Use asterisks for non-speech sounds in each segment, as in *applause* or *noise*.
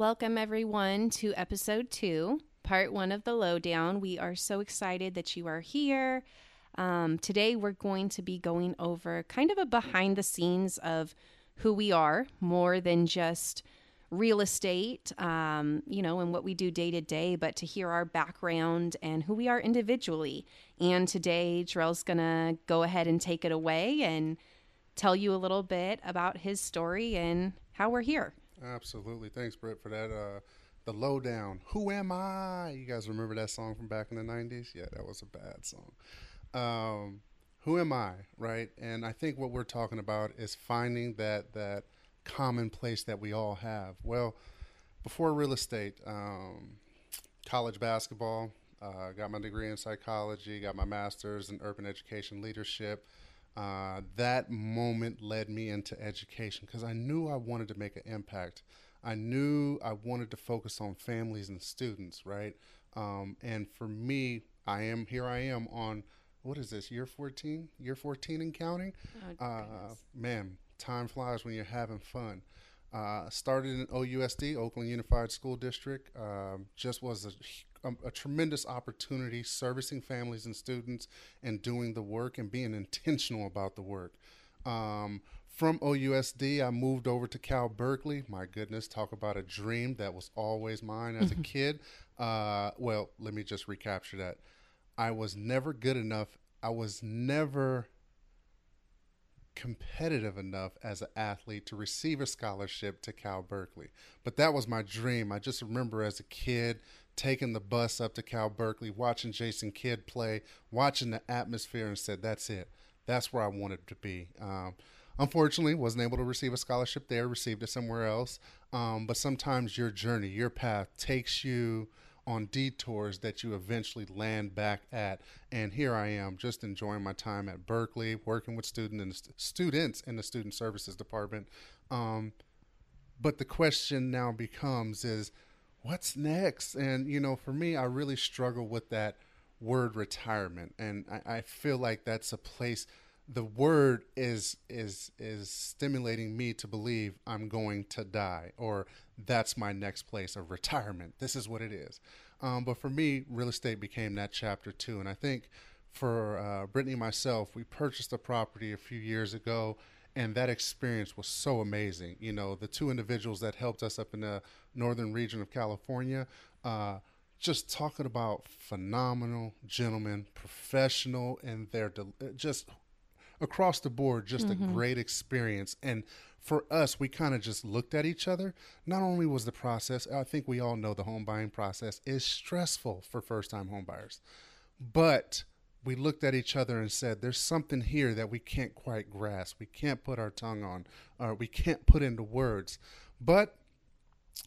Welcome, everyone, to episode two, part one of the lowdown. We are so excited that you are here. Um, today, we're going to be going over kind of a behind the scenes of who we are more than just real estate, um, you know, and what we do day to day, but to hear our background and who we are individually. And today, Jarrell's going to go ahead and take it away and tell you a little bit about his story and how we're here. Absolutely. Thanks, Britt, for that. Uh, the lowdown. Who am I? You guys remember that song from back in the '90s? Yeah, that was a bad song. Um, who am I? Right. And I think what we're talking about is finding that that common place that we all have. Well, before real estate, um, college basketball. Uh, got my degree in psychology. Got my master's in urban education leadership. Uh, that moment led me into education because I knew I wanted to make an impact. I knew I wanted to focus on families and students, right? Um, and for me, I am here. I am on what is this year 14? Year 14 and counting. Oh, uh, man, time flies when you're having fun. Uh, started in OUSD, Oakland Unified School District. Um, just was a a, a, tremendous opportunity servicing families and students and doing the work and being intentional about the work. Um, from OUSD, I moved over to Cal Berkeley. My goodness, talk about a dream that was always mine as a kid. Uh, well, let me just recapture that. I was never good enough. I was never competitive enough as an athlete to receive a scholarship to Cal Berkeley. But that was my dream. I just remember as a kid taking the bus up to Cal Berkeley, watching Jason Kidd play, watching the atmosphere, and said, "That's it. That's where I wanted to be." Um, unfortunately, wasn't able to receive a scholarship there. Received it somewhere else. Um, but sometimes your journey, your path, takes you on detours that you eventually land back at. And here I am, just enjoying my time at Berkeley, working with student and st- students in the student services department. Um, but the question now becomes: is what's next? And, you know, for me, I really struggle with that word retirement. And I, I feel like that's a place the word is is is stimulating me to believe I'm going to die or that's my next place of retirement. This is what it is. Um, but for me, real estate became that chapter too. and I think for uh, Brittany and myself, we purchased a property a few years ago, and that experience was so amazing. You know, the two individuals that helped us up in the northern region of California, uh, just talking about phenomenal gentlemen, professional, and they're de- just across the board, just mm-hmm. a great experience. And for us, we kind of just looked at each other. Not only was the process, I think we all know the home buying process is stressful for first time homebuyers, but we looked at each other and said, There's something here that we can't quite grasp. We can't put our tongue on, or we can't put into words. But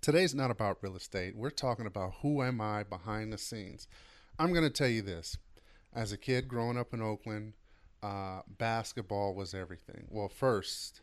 today's not about real estate. We're talking about who am I behind the scenes. I'm going to tell you this. As a kid growing up in Oakland, uh, basketball was everything. Well, first,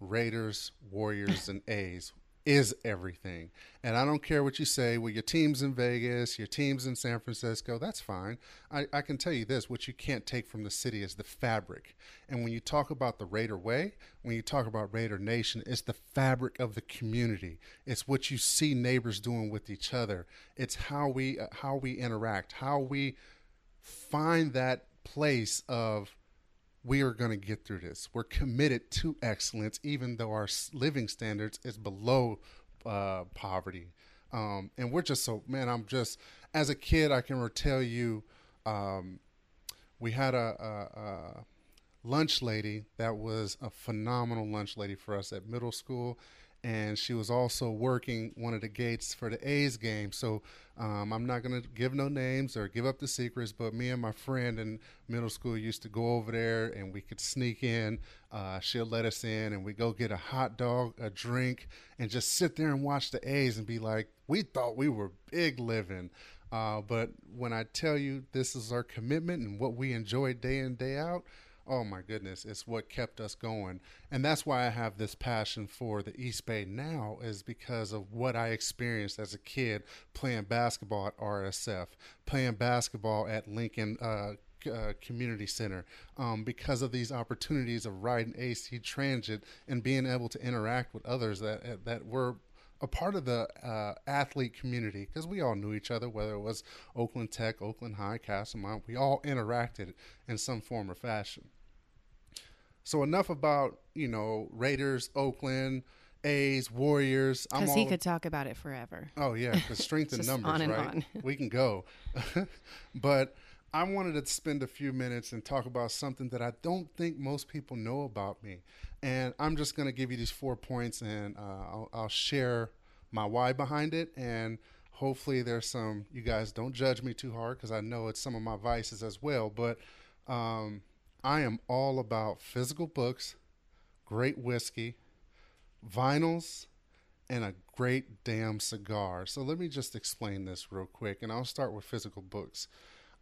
Raiders, Warriors, and *laughs* A's is everything. And I don't care what you say, well, your team's in Vegas, your team's in San Francisco, that's fine. I, I can tell you this what you can't take from the city is the fabric. And when you talk about the Raider Way, when you talk about Raider Nation, it's the fabric of the community. It's what you see neighbors doing with each other. It's how we uh, how we interact, how we find that place of we are going to get through this. We're committed to excellence, even though our living standards is below uh, poverty. Um, and we're just so man. I'm just as a kid, I can tell you, um, we had a, a, a, lunch lady that was a phenomenal lunch lady for us at middle school, and she was also working one of the gates for the A's game. So um, I'm not going to give no names or give up the secrets, but me and my friend in middle school used to go over there and we could sneak in. Uh, she'll let us in and we go get a hot dog, a drink, and just sit there and watch the A's and be like, we thought we were big living. Uh, but when I tell you this is our commitment and what we enjoy day in, day out, oh my goodness, it's what kept us going. And that's why I have this passion for the East Bay now, is because of what I experienced as a kid playing basketball at RSF, playing basketball at Lincoln. Uh, uh, community center um, because of these opportunities of riding AC Transit and being able to interact with others that that were a part of the uh, athlete community because we all knew each other, whether it was Oakland Tech, Oakland High, Castlemont. We all interacted in some form or fashion. So enough about you know Raiders, Oakland, A's, Warriors. Because he could talk about it forever. Oh yeah, the *laughs* strength in numbers, right? we can go, *laughs* but I wanted to spend a few minutes and talk about something that I don't think most people know about me, and I'm just going to give you these four points, and uh, I'll, I'll share my why behind it, and hopefully there's some. You guys don't judge me too hard because I know it's some of my vices as well, but. Um, I am all about physical books, great whiskey, vinyls, and a great damn cigar. So let me just explain this real quick, and I'll start with physical books.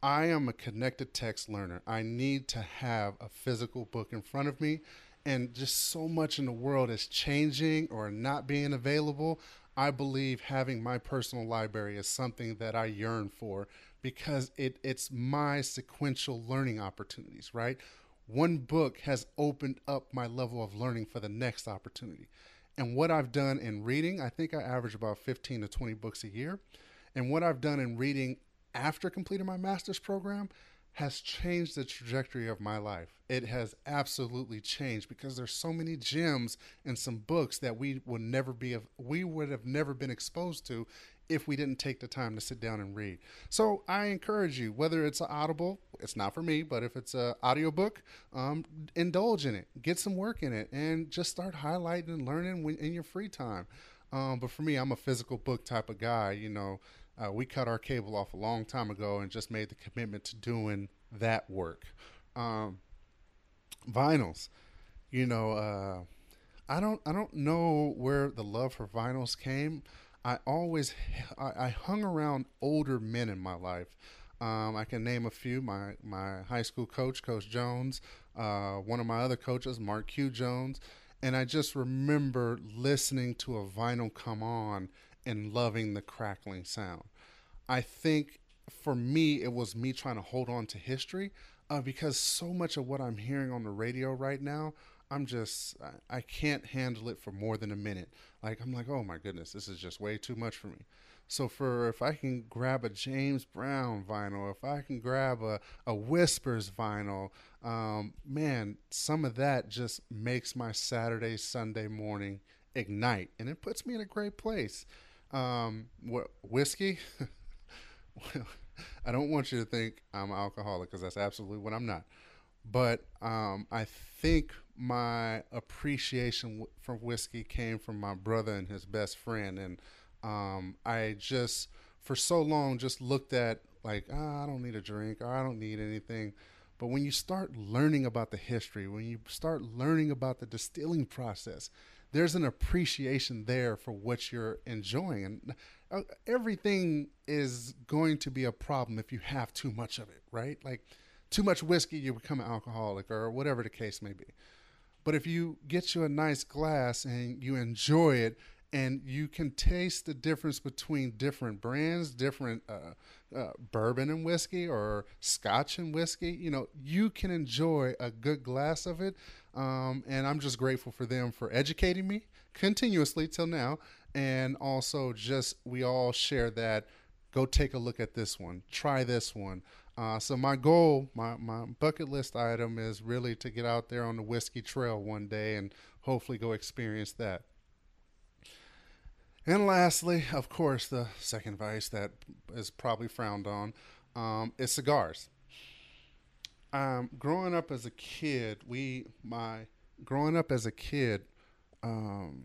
I am a connected text learner. I need to have a physical book in front of me, and just so much in the world is changing or not being available. I believe having my personal library is something that I yearn for because it it's my sequential learning opportunities, right? One book has opened up my level of learning for the next opportunity. And what I've done in reading, I think I average about 15 to 20 books a year. And what I've done in reading after completing my master's program has changed the trajectory of my life. It has absolutely changed because there's so many gems and some books that we would never be we would have never been exposed to if we didn't take the time to sit down and read. So I encourage you, whether it's an Audible, it's not for me, but if it's an audiobook, um, indulge in it, get some work in it, and just start highlighting and learning in your free time. Um, but for me, I'm a physical book type of guy. You know, uh, we cut our cable off a long time ago and just made the commitment to doing that work. Um, vinyls, you know, uh, I don't I don't know where the love for vinyls came. I always I, I hung around older men in my life. Um, I can name a few. My my high school coach, Coach Jones. Uh, one of my other coaches, Mark Q Jones. And I just remember listening to a vinyl come on and loving the crackling sound. I think for me, it was me trying to hold on to history uh, because so much of what I'm hearing on the radio right now I'm just I, can't handle it for more than a minute. Like I'm like, oh my goodness, this is just way too much for me. So for if I can grab a James Brown vinyl, if I can grab a, a Whispers vinyl, um, man, some of that just makes my Saturday, Sunday morning ignite, and it puts me in a great place. Um, what whiskey? *laughs* I don't want you to think I'm an alcoholic because that's absolutely what I'm not. But um, I think my appreciation for whiskey came from my brother and his best friend, and um, I just for so long just looked at like oh, I don't need a drink or I don't need anything. But when you start learning about the history, when you start learning about the distilling process, there's an appreciation there for what you're enjoying. And uh, everything is going to be a problem if you have too much of it, right? Like too much whiskey, you become an alcoholic or whatever the case may be. But if you get you a nice glass and you enjoy it, and you can taste the difference between different brands, different uh, uh, bourbon and whiskey or scotch and whiskey, you know, you can enjoy a good glass of it. Um, and I'm just grateful for them for educating me continuously till now. And also, just we all share that. Go take a look at this one, try this one. Uh, so my goal, my, my bucket list item is really to get out there on the whiskey trail one day and hopefully go experience that. And lastly, of course, the second vice that is probably frowned on um, is cigars. Um, growing up as a kid, we my growing up as a kid, um,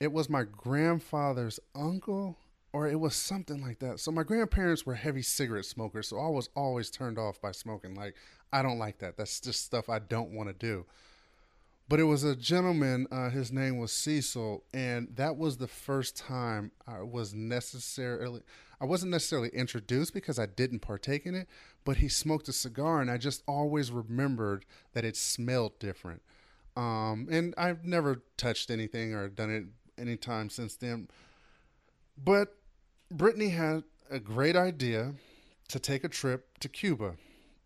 it was my grandfather's uncle or it was something like that. So my grandparents were heavy cigarette smokers, so I was always turned off by smoking. Like I don't like that. That's just stuff I don't want to do. But it was a gentleman. Uh, his name was Cecil, and that was the first time I was necessarily. I wasn't necessarily introduced because I didn't partake in it, but he smoked a cigar, and I just always remembered that it smelled different. Um, and I've never touched anything or done it anytime since then. But Brittany had a great idea to take a trip to Cuba.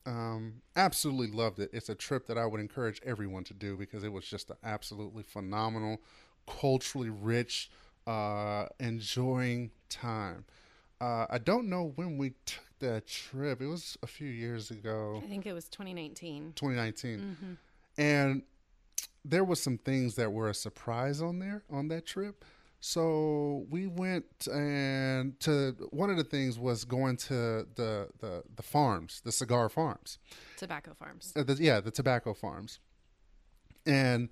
Um, absolutely loved it. It's a trip that I would encourage everyone to do because it was just an absolutely phenomenal, culturally rich, uh, enjoying time. Uh, I don't know when we took that trip. It was a few years ago. I think it was 2019. 2019. Mm-hmm. And there was some things that were a surprise on there on that trip. So we went and to one of the things was going to the the, the farms, the cigar farms, tobacco farms. Uh, the, yeah, the tobacco farms. And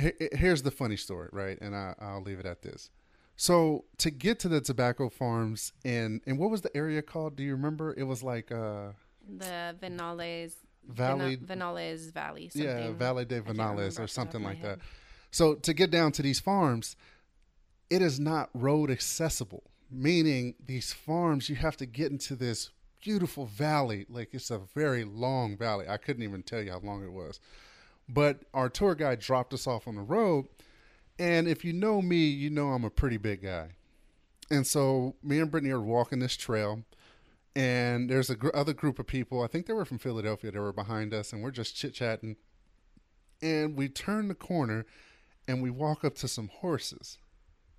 he, here's the funny story, right? And I, I'll leave it at this. So to get to the tobacco farms in and what was the area called? Do you remember? It was like uh, the Vinales Valley Vinales Valley. Something. Yeah, Valley de Vinales or something like that. So to get down to these farms it is not road accessible, meaning these farms, you have to get into this beautiful valley. Like it's a very long valley. I couldn't even tell you how long it was. But our tour guide dropped us off on the road. And if you know me, you know I'm a pretty big guy. And so me and Brittany are walking this trail. And there's a gr- other group of people. I think they were from Philadelphia. They were behind us, and we're just chit chatting. And we turn the corner, and we walk up to some horses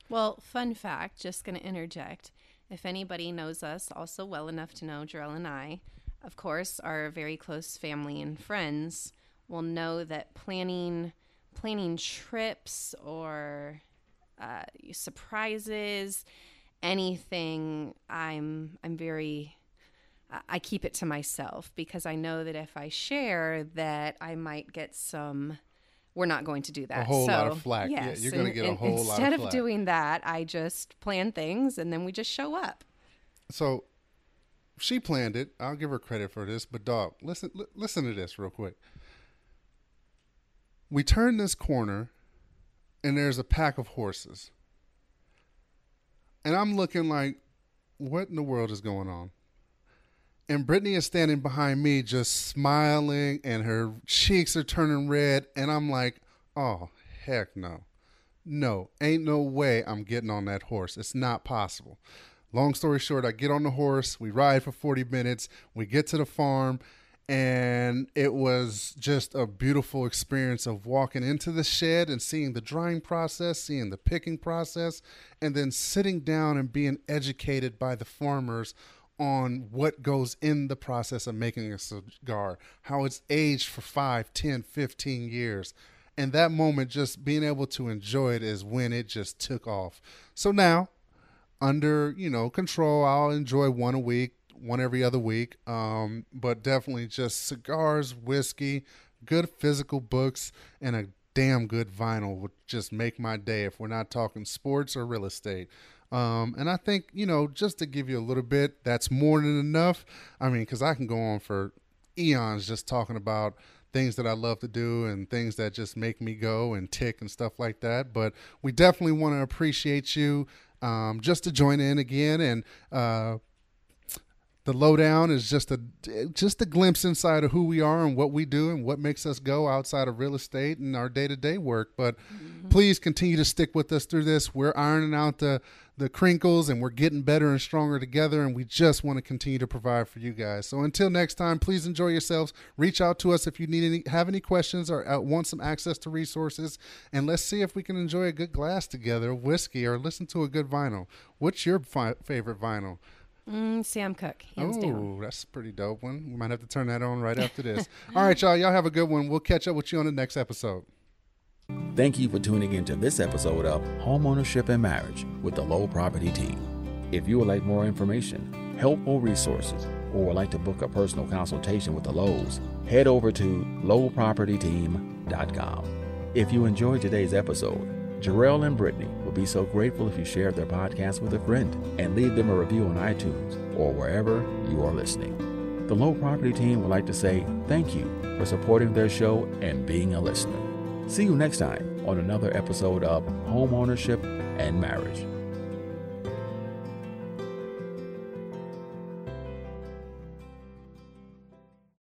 well, fun fact, just going to interject. If anybody knows us also well enough to know Jarell and I, of course, our very close family and friends will know that planning planning trips or uh, surprises, anything, I'm I'm very I keep it to myself because I know that if I share that I might get some we're not going to do that. A whole so, lot of flack. Yes, yeah, you're going to get a whole lot of Instead of doing that, I just plan things and then we just show up. So she planned it. I'll give her credit for this, but dog, listen l- listen to this real quick. We turn this corner and there's a pack of horses. And I'm looking like what in the world is going on? And Brittany is standing behind me, just smiling, and her cheeks are turning red. And I'm like, oh, heck no. No, ain't no way I'm getting on that horse. It's not possible. Long story short, I get on the horse, we ride for 40 minutes, we get to the farm, and it was just a beautiful experience of walking into the shed and seeing the drying process, seeing the picking process, and then sitting down and being educated by the farmers on what goes in the process of making a cigar, how it's aged for 5, 10, 15 years. And that moment, just being able to enjoy it is when it just took off. So now, under you know control, I'll enjoy one a week, one every other week. Um, but definitely just cigars, whiskey, good physical books, and a damn good vinyl would just make my day. If we're not talking sports or real estate, um, and I think, you know, just to give you a little bit, that's more than enough. I mean, because I can go on for eons just talking about things that I love to do and things that just make me go and tick and stuff like that. But we definitely want to appreciate you um, just to join in again and uh, the lowdown is just a just a glimpse inside of who we are and what we do and what makes us go outside of real estate and our day-to-day work but mm-hmm. please continue to stick with us through this we're ironing out the the crinkles and we're getting better and stronger together and we just want to continue to provide for you guys so until next time please enjoy yourselves reach out to us if you need any have any questions or uh, want some access to resources and let's see if we can enjoy a good glass together of whiskey or listen to a good vinyl what's your fi- favorite vinyl Mm, Sam Cooke, hands oh, that's a pretty dope one. We might have to turn that on right after this. *laughs* All right, y'all. Y'all have a good one. We'll catch up with you on the next episode. Thank you for tuning in to this episode of Homeownership and Marriage with the Low Property Team. If you would like more information, helpful resources, or would like to book a personal consultation with the Lows, head over to lowpropertyteam.com. If you enjoyed today's episode, Jarrell and Brittany would be so grateful if you shared their podcast with a friend and leave them a review on iTunes or wherever you are listening. The Low Property Team would like to say thank you for supporting their show and being a listener. See you next time on another episode of Homeownership and Marriage.